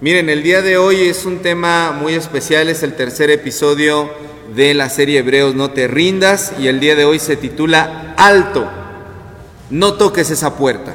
Miren, el día de hoy es un tema muy especial, es el tercer episodio de la serie Hebreos No te rindas y el día de hoy se titula Alto, no toques esa puerta.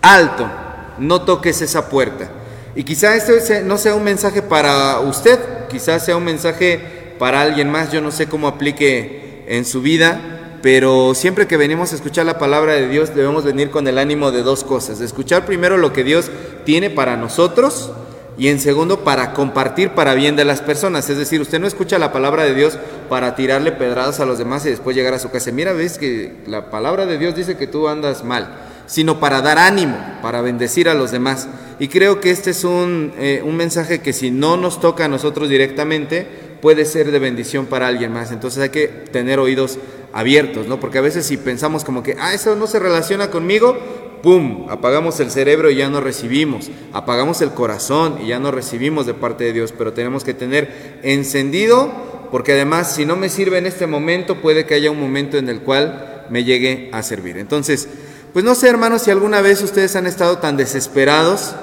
Alto, no toques esa puerta. Y quizá este no sea un mensaje para usted, quizás sea un mensaje para alguien más, yo no sé cómo aplique en su vida, pero siempre que venimos a escuchar la palabra de Dios debemos venir con el ánimo de dos cosas, escuchar primero lo que Dios tiene para nosotros, y en segundo para compartir para bien de las personas. Es decir, usted no escucha la palabra de Dios para tirarle pedradas a los demás y después llegar a su casa. Mira, ves que la palabra de Dios dice que tú andas mal, sino para dar ánimo, para bendecir a los demás. Y creo que este es un, eh, un mensaje que si no nos toca a nosotros directamente, puede ser de bendición para alguien más. Entonces hay que tener oídos abiertos, ¿no? Porque a veces si pensamos como que, ah, eso no se relaciona conmigo, ¡pum! Apagamos el cerebro y ya no recibimos. Apagamos el corazón y ya no recibimos de parte de Dios. Pero tenemos que tener encendido, porque además si no me sirve en este momento, puede que haya un momento en el cual me llegue a servir. Entonces, pues no sé hermanos si alguna vez ustedes han estado tan desesperados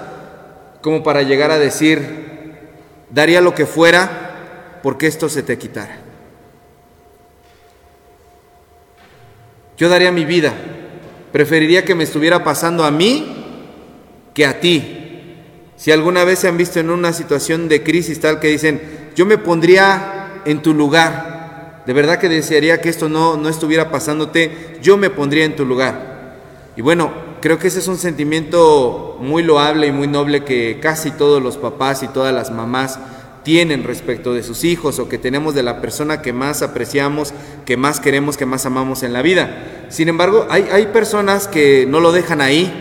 como para llegar a decir, daría lo que fuera porque esto se te quitara. Yo daría mi vida Preferiría que me estuviera pasando a mí que a ti. Si alguna vez se han visto en una situación de crisis tal que dicen, yo me pondría en tu lugar, de verdad que desearía que esto no, no estuviera pasándote, yo me pondría en tu lugar. Y bueno, creo que ese es un sentimiento muy loable y muy noble que casi todos los papás y todas las mamás tienen respecto de sus hijos o que tenemos de la persona que más apreciamos, que más queremos, que más amamos en la vida. Sin embargo, hay, hay personas que no lo dejan ahí,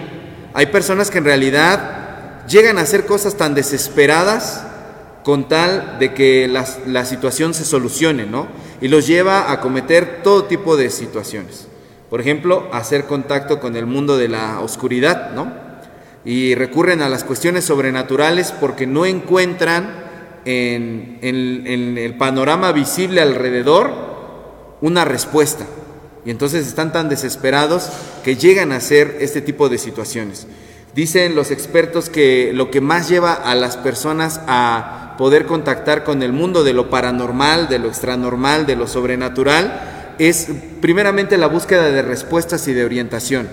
hay personas que en realidad llegan a hacer cosas tan desesperadas con tal de que la, la situación se solucione, ¿no? Y los lleva a cometer todo tipo de situaciones. Por ejemplo, hacer contacto con el mundo de la oscuridad, ¿no? Y recurren a las cuestiones sobrenaturales porque no encuentran en, el panorama visible alrededor una respuesta. Y entonces están tan desesperados que llegan a hacer este tipo de situaciones. Dicen los expertos que lo que más lleva a las personas a poder contactar con el mundo de lo paranormal, de lo extranormal, de lo sobrenatural, es primeramente la búsqueda de respuestas y de orientación.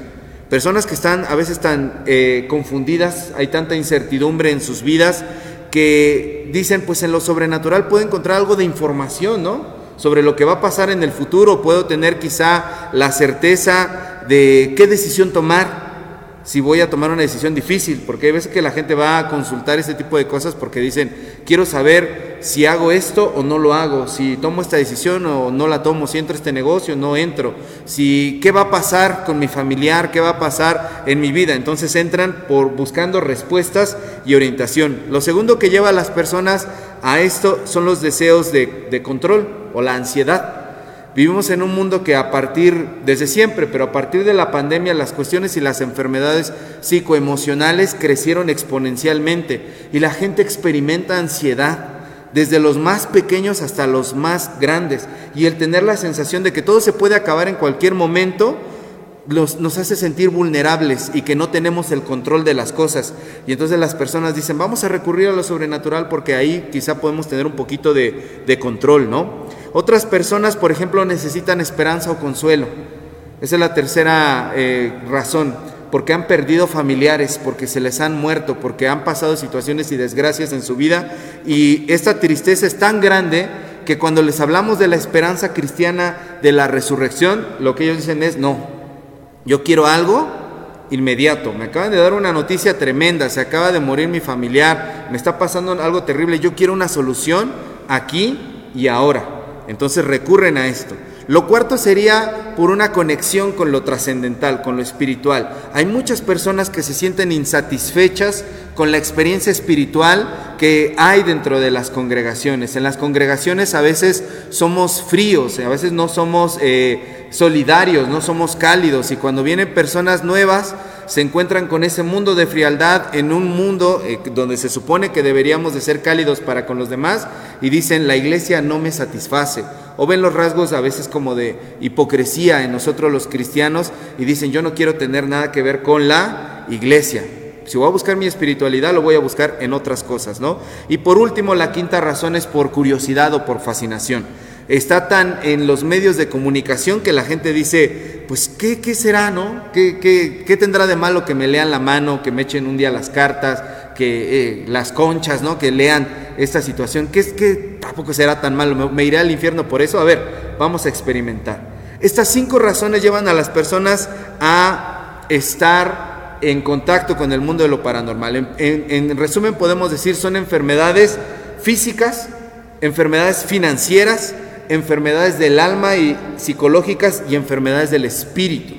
Personas que están a veces tan eh, confundidas, hay tanta incertidumbre en sus vidas que dicen, pues en lo sobrenatural puedo encontrar algo de información, ¿no? Sobre lo que va a pasar en el futuro, puedo tener quizá la certeza de qué decisión tomar, si voy a tomar una decisión difícil, porque hay veces que la gente va a consultar este tipo de cosas porque dicen, quiero saber si hago esto o no lo hago, si tomo esta decisión o no la tomo, si entro a este negocio o no entro, si qué va a pasar con mi familiar, qué va a pasar en mi vida. Entonces entran por buscando respuestas y orientación. Lo segundo que lleva a las personas a esto son los deseos de, de control o la ansiedad. Vivimos en un mundo que a partir, desde siempre, pero a partir de la pandemia, las cuestiones y las enfermedades psicoemocionales crecieron exponencialmente y la gente experimenta ansiedad, desde los más pequeños hasta los más grandes. Y el tener la sensación de que todo se puede acabar en cualquier momento, nos hace sentir vulnerables y que no tenemos el control de las cosas. Y entonces las personas dicen, vamos a recurrir a lo sobrenatural porque ahí quizá podemos tener un poquito de, de control, ¿no? Otras personas, por ejemplo, necesitan esperanza o consuelo. Esa es la tercera eh, razón, porque han perdido familiares, porque se les han muerto, porque han pasado situaciones y desgracias en su vida. Y esta tristeza es tan grande que cuando les hablamos de la esperanza cristiana, de la resurrección, lo que ellos dicen es, no, yo quiero algo inmediato. Me acaban de dar una noticia tremenda, se acaba de morir mi familiar, me está pasando algo terrible, yo quiero una solución aquí y ahora. Entonces recurren a esto. Lo cuarto sería por una conexión con lo trascendental, con lo espiritual. Hay muchas personas que se sienten insatisfechas con la experiencia espiritual que hay dentro de las congregaciones. En las congregaciones a veces somos fríos, a veces no somos eh, solidarios, no somos cálidos y cuando vienen personas nuevas se encuentran con ese mundo de frialdad en un mundo eh, donde se supone que deberíamos de ser cálidos para con los demás y dicen la iglesia no me satisface. O ven los rasgos a veces como de hipocresía en nosotros los cristianos y dicen yo no quiero tener nada que ver con la iglesia. si voy a buscar mi espiritualidad, lo voy a buscar en otras cosas, ¿no? Y por último, la quinta razón es por curiosidad o por fascinación. Está tan en los medios de comunicación que la gente dice, pues, ¿qué, qué será, no? ¿Qué, ¿Qué, qué, tendrá de malo que me lean la mano, que me echen un día las cartas, que eh, las conchas, ¿no? Que lean esta situación. ¿Qué es que tampoco será tan malo? ¿Me, ¿Me iré al infierno por eso? A ver, vamos a experimentar. Estas cinco razones llevan a las personas a estar en contacto con el mundo de lo paranormal. En, en, resumen podemos decir son enfermedades físicas, enfermedades financieras, enfermedades del alma y psicológicas y enfermedades del espíritu,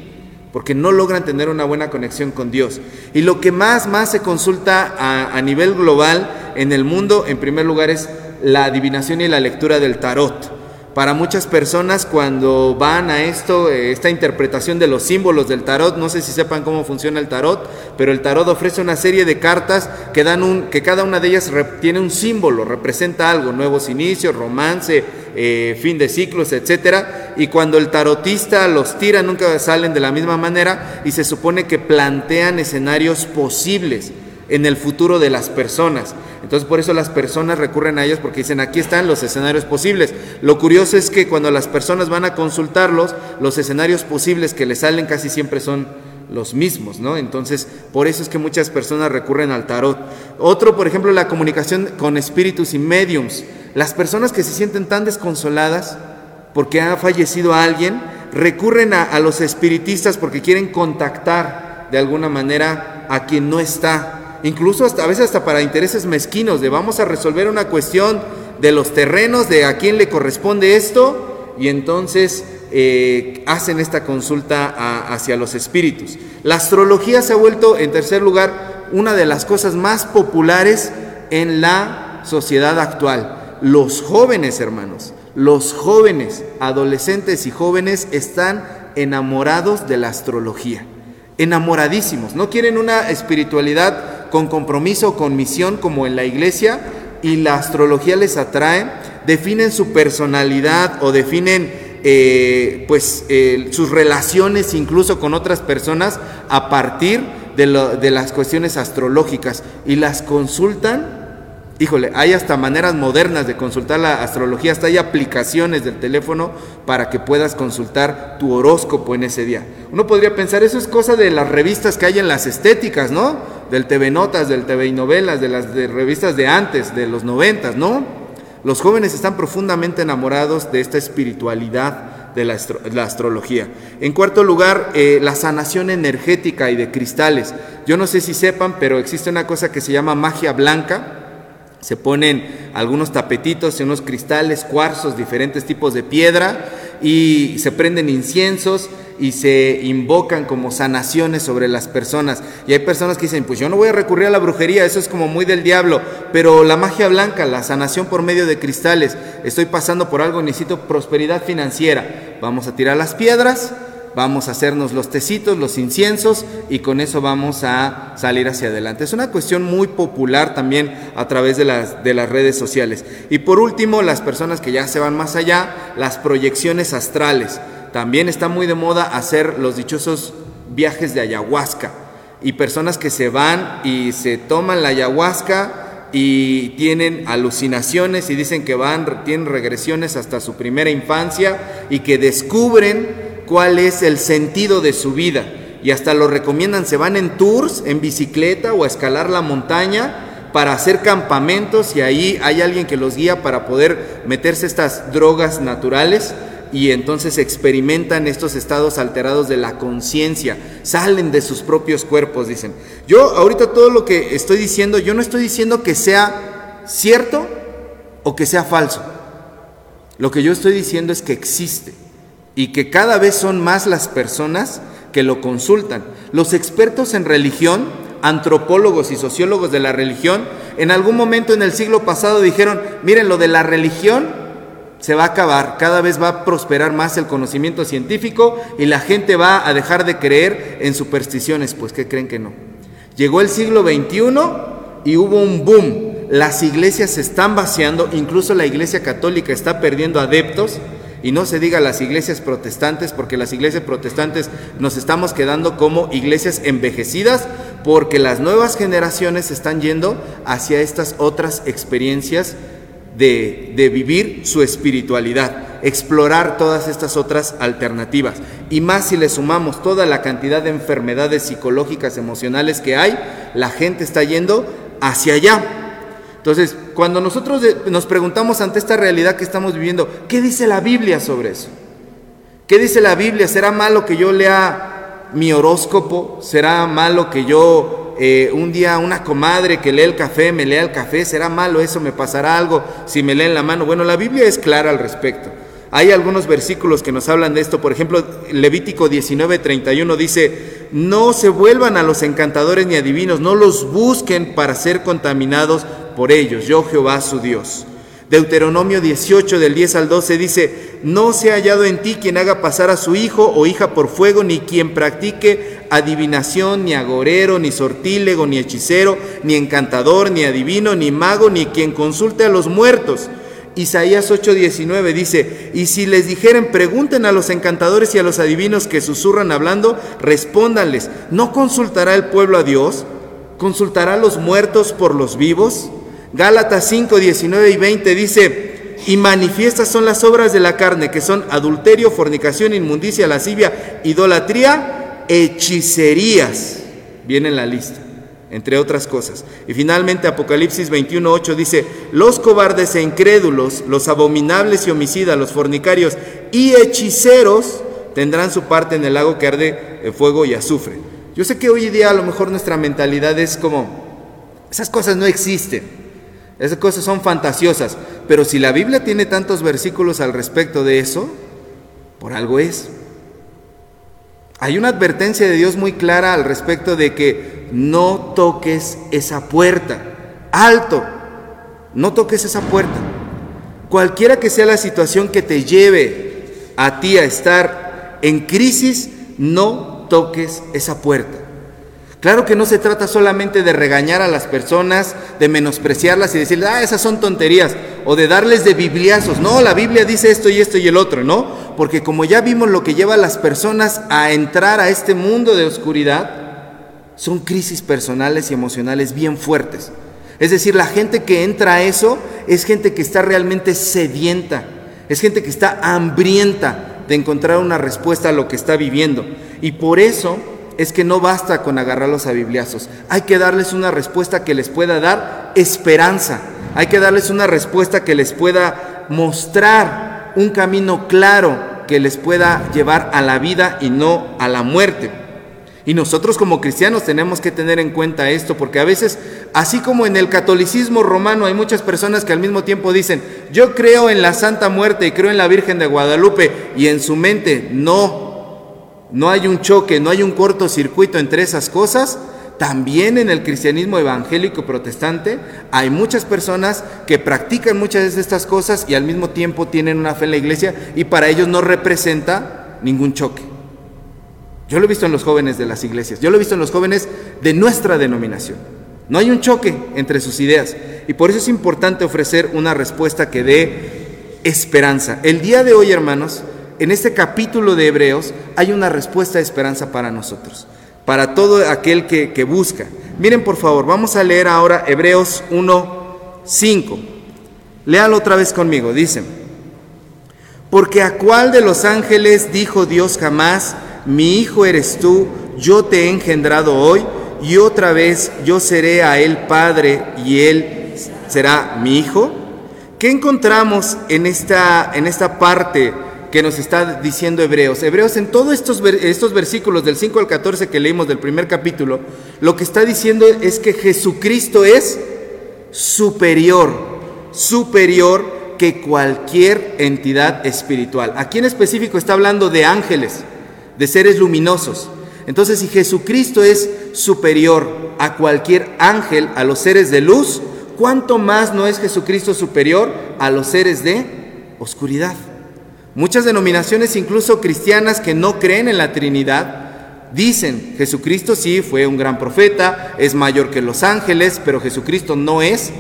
porque no logran tener una buena conexión con Dios. Y lo que más, más se consulta a, a nivel global en el mundo, en primer lugar, es la adivinación y la lectura del tarot. Para muchas personas cuando van a esto, eh, esta interpretación de los símbolos del tarot, no sé si sepan cómo funciona el tarot, pero el tarot ofrece una serie de cartas que dan un, que cada una de ellas tiene un símbolo, representa algo, nuevos inicios, romance, eh, fin de ciclos, etcétera. Y cuando el tarotista los tira, nunca salen de la misma manera y se supone que plantean escenarios posibles en el futuro de las personas. Entonces por eso las personas recurren a ellos porque dicen, aquí están los escenarios posibles. Lo curioso es que cuando las personas van a consultarlos, los escenarios posibles que les salen casi siempre son los mismos, ¿no? Entonces, por eso es que muchas personas recurren al tarot. Otro, por ejemplo, la comunicación con espíritus y mediums. Las personas que se sienten tan desconsoladas porque ha fallecido alguien, recurren a, los espiritistas porque quieren contactar de alguna manera a quien no está incluso hasta, a veces hasta para intereses mezquinos, de vamos a resolver una cuestión de los terrenos, de a quién le corresponde esto, y entonces eh, hacen esta consulta hacia los espíritus. La astrología se ha vuelto, en tercer lugar, una de las cosas más populares en la sociedad actual. Los jóvenes, hermanos, los jóvenes, adolescentes y jóvenes están enamorados de la astrología, enamoradísimos, no quieren una espiritualidad con compromiso, con misión, como en la iglesia, y la astrología les atrae, definen su personalidad o definen eh, pues sus relaciones incluso con otras personas a partir de las cuestiones astrológicas y las consultan Híjole, hay hasta maneras modernas de consultar la astrología, hasta hay aplicaciones del teléfono para que puedas consultar tu horóscopo en ese día. Uno podría pensar, eso es cosa de las revistas que hay en las estéticas, ¿no? Del TV Notas, del TV y novelas, de las de revistas de antes, de los noventas, ¿no? Los jóvenes están profundamente enamorados de esta espiritualidad de la, astrología. En cuarto lugar, eh, la sanación energética y de cristales. Yo no sé si sepan, pero existe una cosa que se llama magia blanca se ponen algunos tapetitos y unos cristales, cuarzos, diferentes tipos de piedra y se prenden inciensos y se invocan como sanaciones sobre las personas. Y hay personas que dicen, pues yo no voy a recurrir a la brujería, eso es como muy del diablo, pero la magia blanca, la sanación por medio de cristales, estoy pasando por algo, necesito prosperidad financiera. Vamos a tirar las piedras, vamos a hacernos los tecitos, los inciensos y con eso vamos a salir hacia adelante. Es una cuestión muy popular también a través de las, de las redes sociales. Y por último, las personas que ya se van más allá, las proyecciones astrales. También está muy de moda hacer los dichosos viajes de ayahuasca y personas que se van y se toman la ayahuasca y tienen alucinaciones y dicen que van, tienen regresiones hasta su primera infancia y que descubren cuál es el sentido de su vida. Y hasta lo recomiendan, se van en tours, en bicicleta o a escalar la montaña para hacer campamentos y ahí hay alguien que los guía para poder meterse estas drogas naturales y entonces experimentan estos estados alterados de la conciencia, salen de sus propios cuerpos, dicen. Yo ahorita todo lo que estoy diciendo, yo no estoy diciendo que sea cierto o que sea falso. Lo que yo estoy diciendo es que existe y que cada vez son más las personas que lo consultan. Los expertos en religión, antropólogos y sociólogos de la religión, en algún momento en el siglo pasado dijeron, miren, lo de la religión se va a acabar, cada vez va a prosperar más el conocimiento científico y la gente va a dejar de creer en supersticiones, pues que creen que no. Llegó el siglo XXI y hubo un boom, las iglesias se están vaciando, incluso la iglesia católica está perdiendo adeptos, y no se diga las iglesias protestantes, porque las iglesias protestantes nos estamos quedando como iglesias envejecidas porque las nuevas generaciones están yendo hacia estas otras experiencias de, de, vivir su espiritualidad, explorar todas estas otras alternativas. Y más si le sumamos toda la cantidad de enfermedades psicológicas, emocionales que hay, la gente está yendo hacia allá. Entonces, cuando nosotros nos preguntamos ante esta realidad que estamos viviendo, ¿qué dice la Biblia sobre eso? ¿Qué dice la Biblia? ¿Será malo que yo lea mi horóscopo? ¿Será malo que yo eh, un día una comadre que lee el café me lea el café? ¿Será malo eso? ¿Me pasará algo si me leen la mano? Bueno, la Biblia es clara al respecto. Hay algunos versículos que nos hablan de esto. Por ejemplo, Levítico 19:31 dice, no se vuelvan a los encantadores ni adivinos, no los busquen para ser contaminados por ellos. Yo Jehová su Dios. Deuteronomio 18 del 10 al 12 dice, no se ha hallado en ti quien haga pasar a su hijo o hija por fuego, ni quien practique adivinación, ni agorero, ni sortílego, ni hechicero, ni encantador, ni adivino, ni mago, ni quien consulte a los muertos. Isaías 8:19 dice, y si les dijeren, pregunten a los encantadores y a los adivinos que susurran hablando, respóndanles, ¿no consultará el pueblo a Dios? ¿Consultará a los muertos por los vivos? Gálatas 5, 19 y 20 dice, y manifiestas son las obras de la carne, que son adulterio, fornicación, inmundicia, lascivia, idolatría, hechicerías. Viene en la lista, entre otras cosas. Y finalmente Apocalipsis 21, 8 dice, los cobardes e incrédulos, los abominables y homicidas, los fornicarios y hechiceros tendrán su parte en el lago que arde de fuego y azufre. Yo sé que hoy día a lo mejor nuestra mentalidad es como, esas cosas no existen. Esas cosas son fantasiosas, pero si la Biblia tiene tantos versículos al respecto de eso, por algo es. Hay una advertencia de Dios muy clara al respecto de que no toques esa puerta. Alto, no toques esa puerta. Cualquiera que sea la situación que te lleve a ti a estar en crisis, no toques esa puerta. Claro que no se trata solamente de regañar a las personas, de menospreciarlas y decirles, ah, esas son tonterías, o de darles de bibliazos. No, la Biblia dice esto y esto y el otro, ¿no? Porque como ya vimos lo que lleva a las personas a entrar a este mundo de oscuridad, son crisis personales y emocionales bien fuertes. Es decir, la gente que entra a eso es gente que está realmente sedienta, es gente que está hambrienta de encontrar una respuesta a lo que está viviendo. Y por eso es que no basta con agarrarlos a bibliazos. Hay que darles una respuesta que les pueda dar esperanza. Hay que darles una respuesta que les pueda mostrar un camino claro que les pueda llevar a la vida y no a la muerte. Y nosotros como cristianos tenemos que tener en cuenta esto, porque a veces, así como en el catolicismo romano hay muchas personas que al mismo tiempo dicen, yo creo en la Santa Muerte y creo en la Virgen de Guadalupe, y en su mente no, no hay un choque, no hay un cortocircuito entre esas cosas, también en el cristianismo evangélico protestante hay muchas personas que practican muchas de estas cosas y al mismo tiempo tienen una fe en la iglesia y para ellos no representa ningún choque. Yo lo he visto en los jóvenes de las iglesias, yo lo he visto en los jóvenes de nuestra denominación. No hay un choque entre sus ideas y por eso es importante ofrecer una respuesta que dé esperanza. El día de hoy, hermanos, en este capítulo de Hebreos hay una respuesta de esperanza para nosotros, para todo aquel que, busca. Miren por favor, vamos a leer ahora Hebreos 1, 5. Léalo otra vez conmigo, dicen, porque a cuál de los ángeles dijo Dios jamás, mi hijo eres tú, yo te he engendrado hoy, y otra vez yo seré a él padre y él será mi hijo? ¿Qué encontramos en esta, en esta parte que nos está diciendo Hebreos. Hebreos en todos estos, estos versículos del 5 al 14 que leímos del primer capítulo, lo que está diciendo es que Jesucristo es superior, superior que cualquier entidad espiritual. Aquí en específico está hablando de ángeles, de seres luminosos. Entonces, si Jesucristo es superior a cualquier ángel, a los seres de luz, ¿cuánto más no es Jesucristo superior a los seres de oscuridad? Muchas denominaciones, incluso cristianas que no creen en la Trinidad, dicen, Jesucristo sí fue un gran profeta, es mayor que los ángeles, pero Jesucristo no es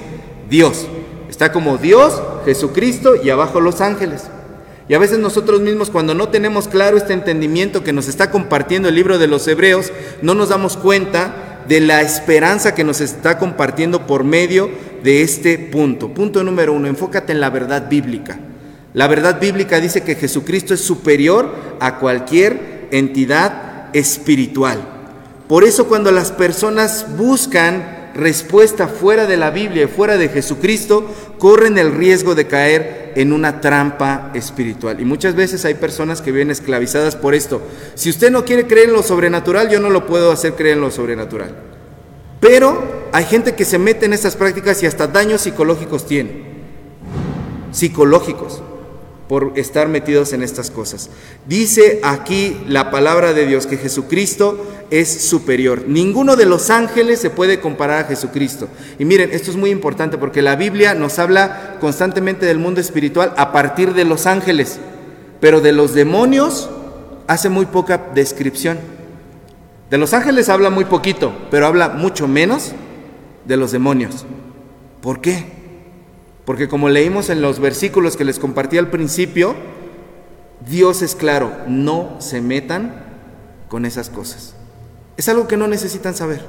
Dios. Está como Dios, Jesucristo y abajo los ángeles. Y a veces nosotros mismos cuando no tenemos claro este entendimiento que nos está compartiendo el libro de los Hebreos, no nos damos cuenta de la esperanza que nos está compartiendo por medio de este punto. Punto número uno, enfócate en la verdad bíblica. La verdad bíblica dice que Jesucristo es superior a cualquier entidad espiritual. Por eso cuando las personas buscan respuesta fuera de la Biblia y fuera de Jesucristo, corren el riesgo de caer en una trampa espiritual. Y muchas veces hay personas que vienen esclavizadas por esto. Si usted no quiere creer en lo sobrenatural, yo no lo puedo hacer creer en lo sobrenatural. Pero hay gente que se mete en estas prácticas y hasta daños psicológicos tiene. Psicológicos por estar metidos en estas cosas. Dice aquí la palabra de Dios que Jesucristo es superior. Ninguno de los ángeles se puede comparar a Jesucristo. Y miren, esto es muy importante porque la Biblia nos habla constantemente del mundo espiritual a partir de los ángeles, pero de los demonios hace muy poca descripción. De los ángeles habla muy poquito, pero habla mucho menos de los demonios. ¿Por qué? Porque como leímos en los versículos que les compartí al principio, Dios es claro, no se metan con esas cosas. Es algo que no necesitan saber.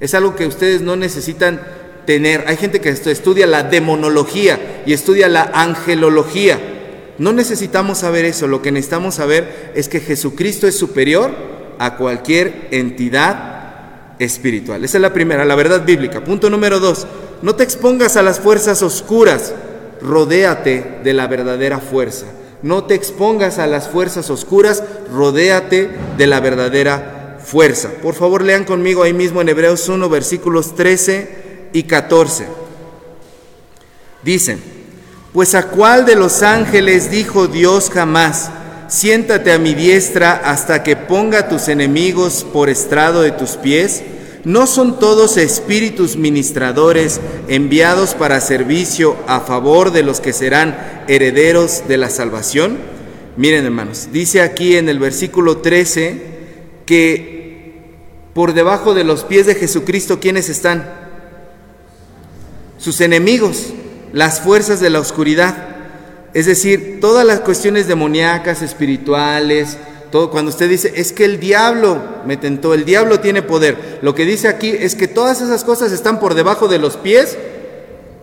Es algo que ustedes no necesitan tener. Hay gente que estudia la demonología y estudia la angelología. No necesitamos saber eso. Lo que necesitamos saber es que Jesucristo es superior a cualquier entidad espiritual. Esa es la primera, la verdad bíblica. Punto número dos. No te expongas a las fuerzas oscuras, rodéate de la verdadera fuerza. No te expongas a las fuerzas oscuras, rodéate de la verdadera fuerza. Por favor, lean conmigo ahí mismo en Hebreos 1, versículos 13 y 14. Dicen, pues a cuál de los ángeles dijo Dios jamás, siéntate a mi diestra hasta que ponga tus enemigos por estrado de tus pies? ¿No son todos espíritus ministradores enviados para servicio a favor de los que serán herederos de la salvación? Miren hermanos, dice aquí en el versículo 13 que por debajo de los pies de Jesucristo, ¿quiénes están? Sus enemigos, las fuerzas de la oscuridad. Es decir, todas las cuestiones demoníacas, espirituales, todo, cuando usted dice, es que el diablo me tentó, el diablo tiene poder, lo que dice aquí es que todas esas cosas están por debajo de los pies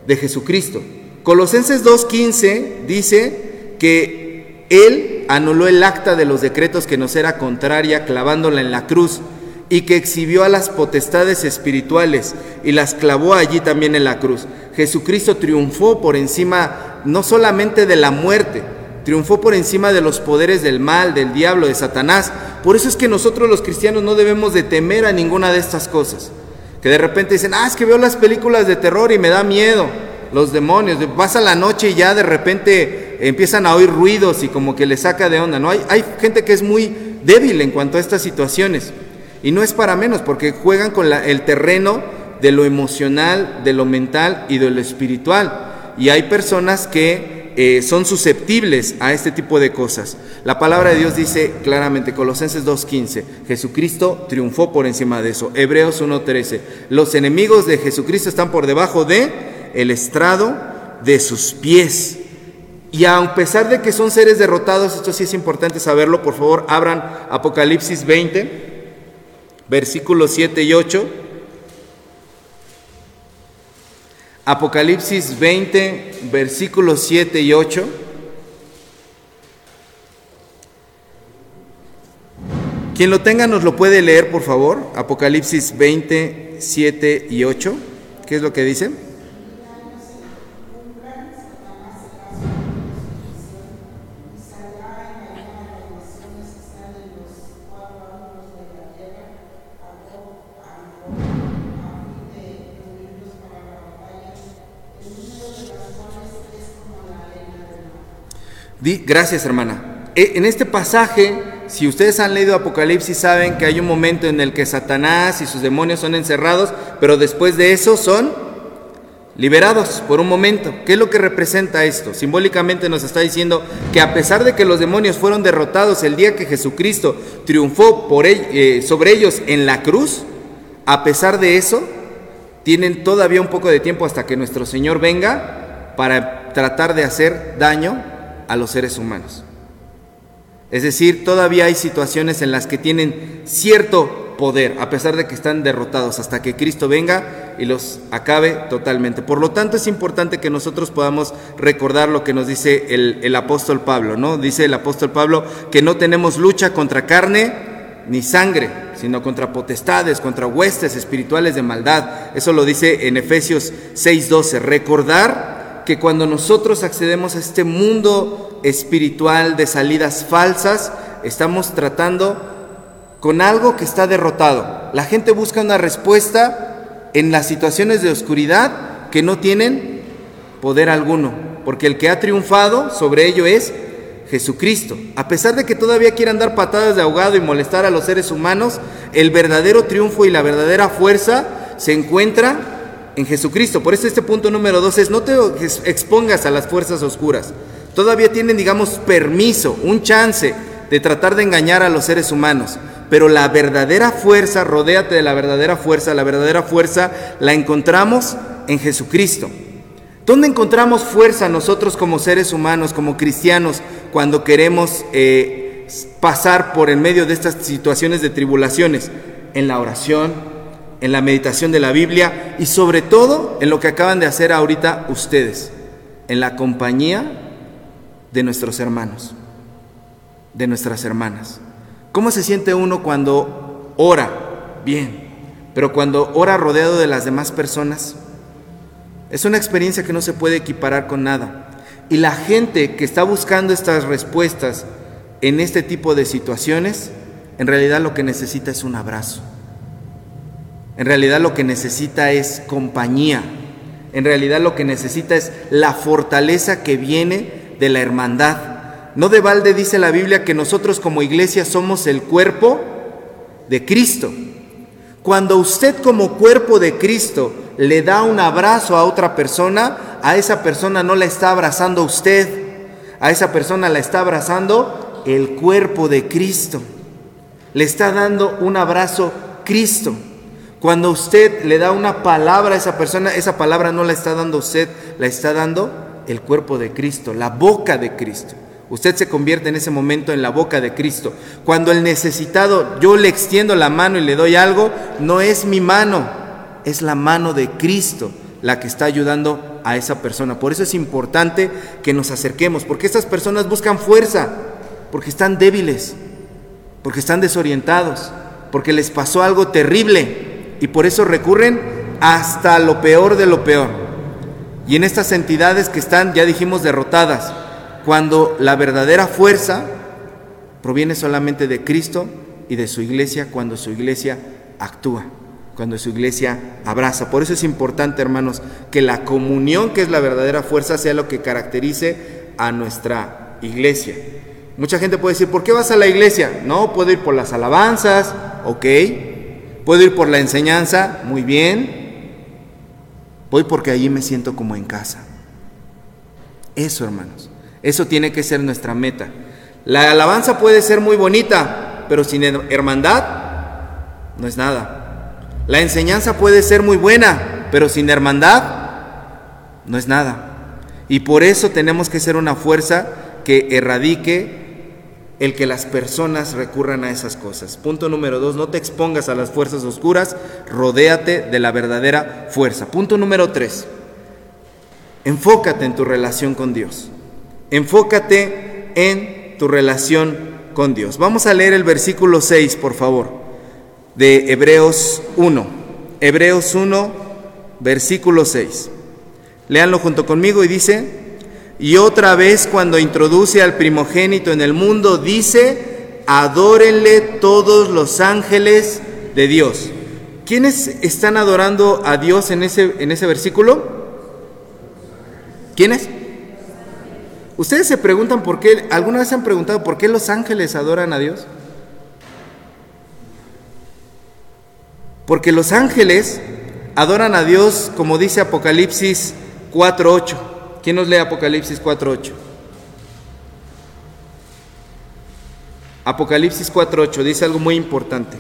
de Jesucristo. Colosenses 2.15 dice que Él anuló el acta de los decretos que nos era contraria clavándola en la cruz y que exhibió a las potestades espirituales y las clavó allí también en la cruz. Jesucristo triunfó por encima no solamente de la muerte, triunfó por encima de los poderes del mal, del diablo, de Satanás. Por eso es que nosotros los cristianos no debemos de temer a ninguna de estas cosas. Que de repente dicen, ah, es que veo las películas de terror y me da miedo. Los demonios, pasa la noche y ya de repente empiezan a oír ruidos y como que le saca de onda. ¿no? Hay, hay gente que es muy débil en cuanto a estas situaciones. Y no es para menos, porque juegan con el terreno de lo emocional, de lo mental y de lo espiritual. Y hay personas que eh, son susceptibles a este tipo de cosas. La palabra de Dios dice claramente, Colosenses 2.15, Jesucristo triunfó por encima de eso. Hebreos 1.13, los enemigos de Jesucristo están por debajo de el estrado de sus pies. Y a pesar de que son seres derrotados, esto sí es importante saberlo, por favor, abran Apocalipsis 20, versículos 7 y 8. Apocalipsis 20, versículos 7 y 8. Quien lo tenga nos lo puede leer, por favor. Apocalipsis 20, 7 y 8. ¿Qué es lo que dice? Gracias, hermana. E, en este pasaje, si ustedes han leído Apocalipsis, saben que hay un momento en el que Satanás y sus demonios son encerrados, pero después de eso son liberados por un momento. ¿Qué es lo que representa esto? Simbólicamente nos está diciendo que a pesar de que los demonios fueron derrotados el día que Jesucristo triunfó por eh, sobre ellos en la cruz, a pesar de eso, tienen todavía un poco de tiempo hasta que nuestro Señor venga para tratar de hacer daño a los seres humanos. Es decir, todavía hay situaciones en las que tienen cierto poder, a pesar de que están derrotados, hasta que Cristo venga y los acabe totalmente. Por lo tanto, es importante que nosotros podamos recordar lo que nos dice el, el apóstol Pablo, ¿no? Dice el apóstol Pablo que no tenemos lucha contra carne ni sangre, sino contra potestades, contra huestes espirituales de maldad. Eso lo dice en Efesios 6:12. Recordar que cuando nosotros accedemos a este mundo espiritual de salidas falsas, estamos tratando con algo que está derrotado. La gente busca una respuesta en las situaciones de oscuridad que no tienen poder alguno, porque el que ha triunfado sobre ello es Jesucristo. A pesar de que todavía quieran dar patadas de ahogado y molestar a los seres humanos, el verdadero triunfo y la verdadera fuerza se encuentra en Jesucristo. Por eso este punto número dos es no te expongas a las fuerzas oscuras. Todavía tienen, digamos, permiso, un chance de tratar de engañar a los seres humanos. Pero la verdadera fuerza, rodéate de la verdadera fuerza, la verdadera fuerza la encontramos en Jesucristo. ¿Dónde encontramos fuerza nosotros como seres humanos, como cristianos, cuando queremos eh, pasar por el medio de estas situaciones de tribulaciones? En la oración, en la meditación de la Biblia y sobre todo en lo que acaban de hacer ahorita ustedes, en la compañía de nuestros hermanos, de nuestras hermanas. ¿Cómo se siente uno cuando ora? Bien, pero cuando ora rodeado de las demás personas, es una experiencia que no se puede equiparar con nada. Y la gente que está buscando estas respuestas en este tipo de situaciones, en realidad lo que necesita es un abrazo. En realidad lo que necesita es compañía. En realidad lo que necesita es la fortaleza que viene de la hermandad. No de balde dice la Biblia que nosotros como iglesia somos el cuerpo de Cristo. Cuando usted como cuerpo de Cristo le da un abrazo a otra persona, a esa persona no la está abrazando usted, a esa persona la está abrazando el cuerpo de Cristo. Le está dando un abrazo Cristo. Cuando usted le da una palabra a esa persona, esa palabra no la está dando usted, la está dando el cuerpo de Cristo, la boca de Cristo. Usted se convierte en ese momento en la boca de Cristo. Cuando el necesitado, yo le extiendo la mano y le doy algo, no es mi mano, es la mano de Cristo la que está ayudando a esa persona. Por eso es importante que nos acerquemos, porque estas personas buscan fuerza, porque están débiles, porque están desorientados, porque les pasó algo terrible y por eso recurren hasta lo peor de lo peor. Y en estas entidades que están, ya dijimos, derrotadas, cuando la verdadera fuerza proviene solamente de Cristo y de su iglesia, cuando su iglesia actúa, cuando su iglesia abraza. Por eso es importante, hermanos, que la comunión, que es la verdadera fuerza, sea lo que caracterice a nuestra iglesia. Mucha gente puede decir, ¿por qué vas a la iglesia? No, puedo ir por las alabanzas, ok. Puedo ir por la enseñanza, muy bien. Voy porque allí me siento como en casa. Eso, hermanos. Eso tiene que ser nuestra meta. La alabanza puede ser muy bonita, pero sin hermandad no es nada. La enseñanza puede ser muy buena, pero sin hermandad no es nada. Y por eso tenemos que ser una fuerza que erradique el que las personas recurran a esas cosas. Punto número dos, no te expongas a las fuerzas oscuras, rodéate de la verdadera fuerza. Punto número tres, enfócate en tu relación con Dios. Enfócate en tu relación con Dios. Vamos a leer el versículo 6, por favor, de Hebreos 1. Hebreos 1, versículo 6. Léanlo junto conmigo y dice, y otra vez cuando introduce al primogénito en el mundo, dice, adórenle todos los ángeles de Dios. ¿Quiénes están adorando a Dios en ese, en ese versículo? ¿Quiénes? ¿Ustedes se preguntan por qué, alguna vez han preguntado por qué los ángeles adoran a Dios? Porque los ángeles adoran a Dios como dice Apocalipsis 4.8. ¿Quién nos lee Apocalipsis 4.8? Apocalipsis 4.8 dice algo muy importante.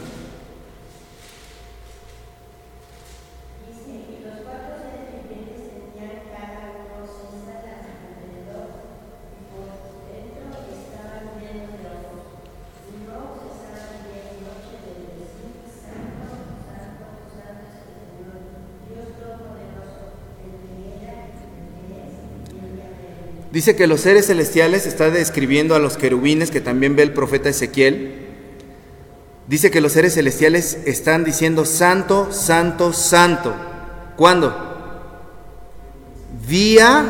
Dice que los seres celestiales, está describiendo a los querubines que también ve el profeta Ezequiel. Dice que los seres celestiales están diciendo santo, santo, santo. ¿Cuándo? Día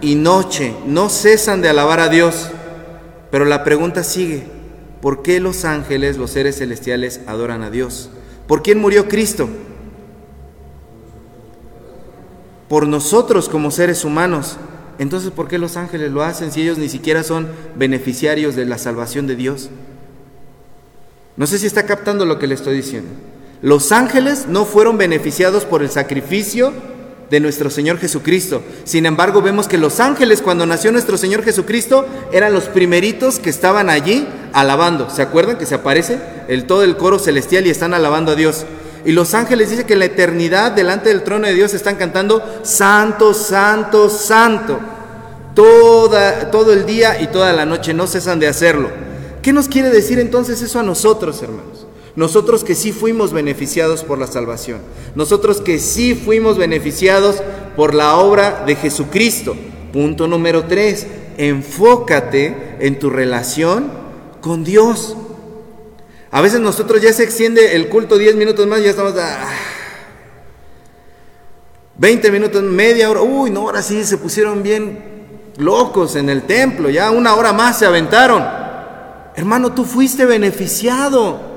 y noche. No cesan de alabar a Dios. Pero la pregunta sigue. ¿Por qué los ángeles, los seres celestiales, adoran a Dios? ¿Por quién murió Cristo? Por nosotros como seres humanos. Entonces, ¿por qué los ángeles lo hacen si ellos ni siquiera son beneficiarios de la salvación de Dios? No sé si está captando lo que le estoy diciendo. Los ángeles no fueron beneficiados por el sacrificio de nuestro Señor Jesucristo. Sin embargo, vemos que los ángeles cuando nació nuestro Señor Jesucristo eran los primeritos que estaban allí alabando. ¿Se acuerdan que se aparece el todo el coro celestial y están alabando a Dios? Y los ángeles dicen que en la eternidad delante del trono de Dios están cantando santo, santo, santo. Toda, todo el día y toda la noche no cesan de hacerlo. ¿Qué nos quiere decir entonces eso a nosotros, hermanos? Nosotros que sí fuimos beneficiados por la salvación. Nosotros que sí fuimos beneficiados por la obra de Jesucristo. Punto número tres, enfócate en tu relación con Dios. A veces nosotros ya se extiende el culto 10 minutos más y ya estamos... a 20 minutos, media hora. Uy, no, ahora sí se pusieron bien locos en el templo. Ya una hora más se aventaron. Hermano, tú fuiste beneficiado.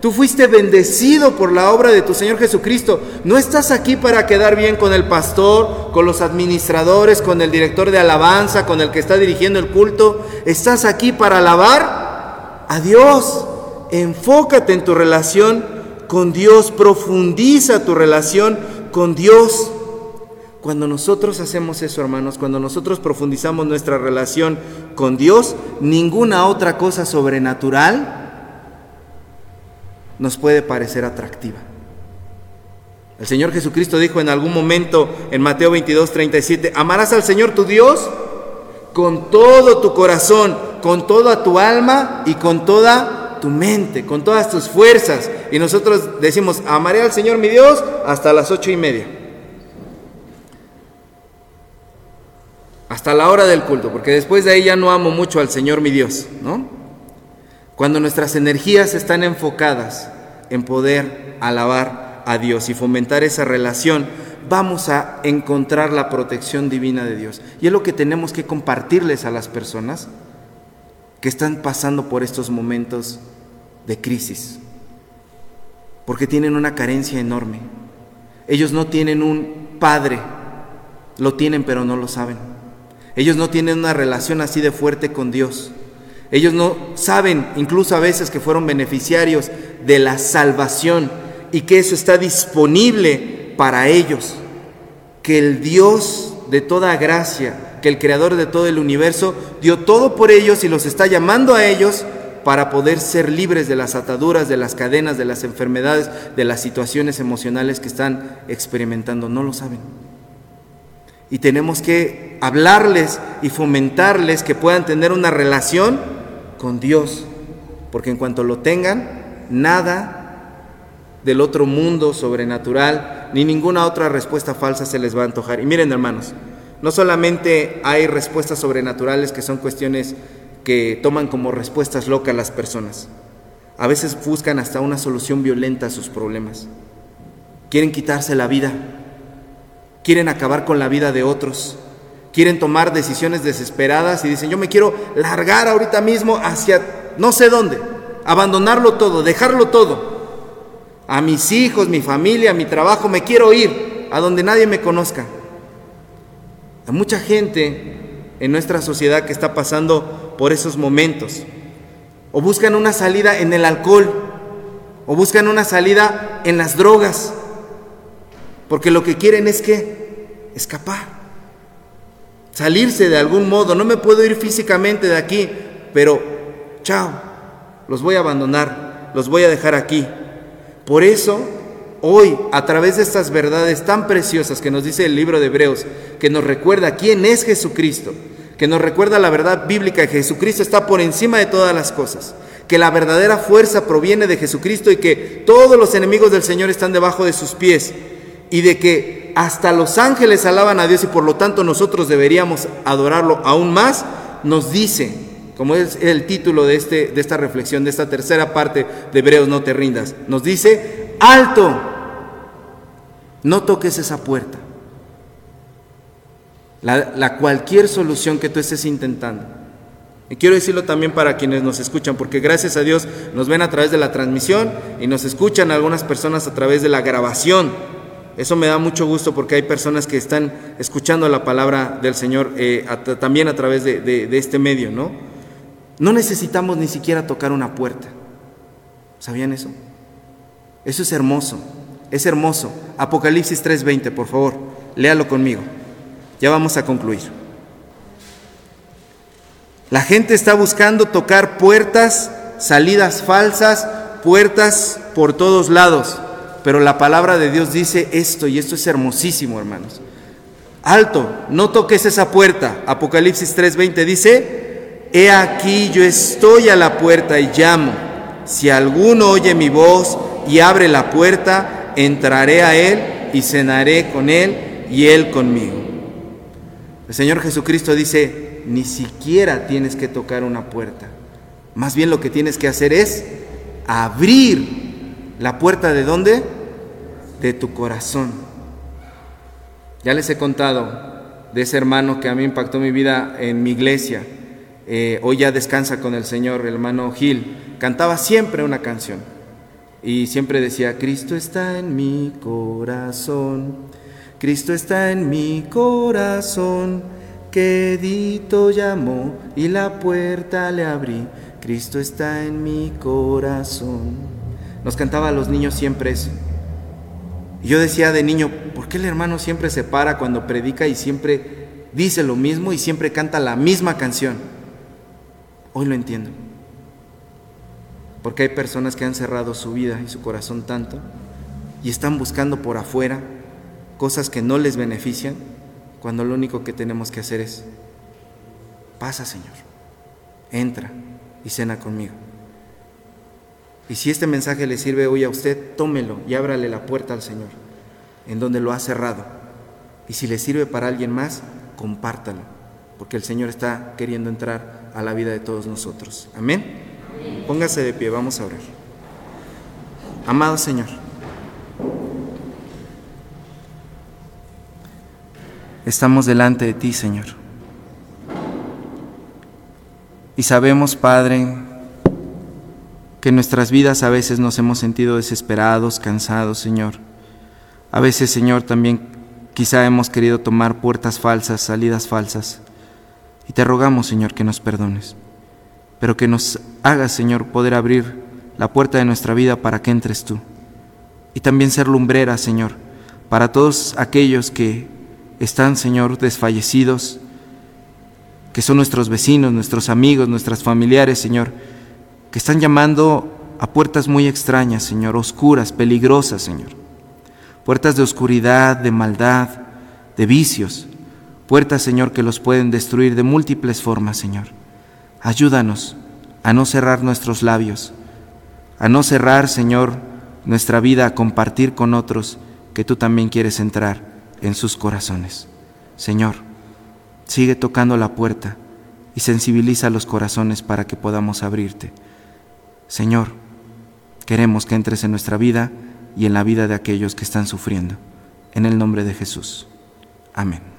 Tú fuiste bendecido por la obra de tu Señor Jesucristo. No estás aquí para quedar bien con el pastor, con los administradores, con el director de alabanza, con el que está dirigiendo el culto. Estás aquí para alabar a Dios. Enfócate en tu relación con Dios, profundiza tu relación con Dios. Cuando nosotros hacemos eso, hermanos, cuando nosotros profundizamos nuestra relación con Dios, ninguna otra cosa sobrenatural nos puede parecer atractiva. El Señor Jesucristo dijo en algún momento en Mateo 22, 37, amarás al Señor tu Dios con todo tu corazón, con toda tu alma y con toda tu mente, con todas tus fuerzas. Y nosotros decimos, amaré al Señor mi Dios hasta las ocho y media. Hasta la hora del culto, porque después de ahí ya no amo mucho al Señor mi Dios, ¿no? Cuando nuestras energías están enfocadas en poder alabar a Dios y fomentar esa relación, vamos a encontrar la protección divina de Dios. Y es lo que tenemos que compartirles a las personas que están pasando por estos momentos de crisis, porque tienen una carencia enorme. Ellos no tienen un padre, lo tienen pero no lo saben. Ellos no tienen una relación así de fuerte con Dios. Ellos no saben, incluso a veces, que fueron beneficiarios de la salvación y que eso está disponible para ellos. Que el Dios de toda gracia que el creador de todo el universo dio todo por ellos y los está llamando a ellos para poder ser libres de las ataduras, de las cadenas, de las enfermedades, de las situaciones emocionales que están experimentando. No lo saben. Y tenemos que hablarles y fomentarles que puedan tener una relación con Dios, porque en cuanto lo tengan, nada del otro mundo sobrenatural, ni ninguna otra respuesta falsa se les va a antojar. Y miren hermanos, no solamente hay respuestas sobrenaturales que son cuestiones que toman como respuestas locas las personas. A veces buscan hasta una solución violenta a sus problemas. Quieren quitarse la vida. Quieren acabar con la vida de otros. Quieren tomar decisiones desesperadas y dicen, yo me quiero largar ahorita mismo hacia no sé dónde. Abandonarlo todo, dejarlo todo. A mis hijos, mi familia, mi trabajo, me quiero ir a donde nadie me conozca. Hay mucha gente en nuestra sociedad que está pasando por esos momentos. O buscan una salida en el alcohol, o buscan una salida en las drogas, porque lo que quieren es que escapar, salirse de algún modo. No me puedo ir físicamente de aquí, pero chao, los voy a abandonar, los voy a dejar aquí. Por eso hoy, a través de estas verdades tan preciosas que nos dice el libro de Hebreos, que nos recuerda quién es Jesucristo, que nos recuerda la verdad bíblica que Jesucristo está por encima de todas las cosas, que la verdadera fuerza proviene de Jesucristo y que todos los enemigos del Señor están debajo de sus pies y de que hasta los ángeles alaban a Dios y por lo tanto nosotros deberíamos adorarlo aún más, nos dice, como es el título de, este, de esta reflexión, de esta tercera parte de Hebreos, no te rindas, nos dice, alto, no toques esa puerta. La, la, cualquier solución que tú estés intentando. Y quiero decirlo también para quienes nos escuchan, porque gracias a Dios nos ven a través de la transmisión y nos escuchan algunas personas a través de la grabación. Eso me da mucho gusto porque hay personas que están escuchando la palabra del Señor eh, también a través de, de este medio, ¿no? No necesitamos ni siquiera tocar una puerta. ¿Sabían eso? Eso es hermoso, es hermoso. Apocalipsis 3:20, por favor, léalo conmigo. Ya vamos a concluir. La gente está buscando tocar puertas, salidas falsas, puertas por todos lados. Pero la palabra de Dios dice esto, y esto es hermosísimo, hermanos. Alto, no toques esa puerta. Apocalipsis 3:20 dice, He aquí yo estoy a la puerta y llamo. Si alguno oye mi voz y abre la puerta, entraré a él y cenaré con él y él conmigo. El Señor Jesucristo dice, ni siquiera tienes que tocar una puerta. Más bien lo que tienes que hacer es abrir la puerta de dónde? De tu corazón. Ya les he contado de ese hermano que a mí impactó mi vida en mi iglesia. Eh, hoy ya descansa con el Señor, el hermano Gil. Cantaba siempre una canción y siempre decía, Cristo está en mi corazón. Cristo está en mi corazón, quedito llamó y la puerta le abrí. Cristo está en mi corazón. Nos cantaba a los niños siempre eso. Y yo decía de niño, ¿por qué el hermano siempre se para cuando predica y siempre dice lo mismo y siempre canta la misma canción? Hoy lo entiendo. Porque hay personas que han cerrado su vida y su corazón tanto y están buscando por afuera cosas que no les benefician, cuando lo único que tenemos que hacer es, pasa Señor, entra y cena conmigo. Y si este mensaje le sirve hoy a usted, tómelo y ábrale la puerta al Señor, en donde lo ha cerrado. Y si le sirve para alguien más, compártalo, porque el Señor está queriendo entrar a la vida de todos nosotros. Amén. Póngase de pie, vamos a orar. Amado Señor, estamos delante de ti, Señor. Y sabemos, Padre, que en nuestras vidas a veces nos hemos sentido desesperados, cansados, Señor. A veces, Señor, también quizá hemos querido tomar puertas falsas, salidas falsas. Y te rogamos, Señor, que nos perdones, pero que nos hagas, Señor, poder abrir la puerta de nuestra vida para que entres tú. Y también ser lumbrera, Señor, para todos aquellos que están, Señor, desfallecidos, que son nuestros vecinos, nuestros amigos, nuestras familiares, Señor, que están llamando a puertas muy extrañas, Señor, oscuras, peligrosas, Señor. Puertas de oscuridad, de maldad, de vicios. Puertas, Señor, que los pueden destruir de múltiples formas, Señor. Ayúdanos a no cerrar nuestros labios, a no cerrar, Señor, nuestra vida a compartir con otros que tú también quieres entrar en sus corazones. Señor, sigue tocando la puerta y sensibiliza los corazones para que podamos abrirte. Señor, queremos que entres en nuestra vida y en la vida de aquellos que están sufriendo. En el nombre de Jesús. Amén.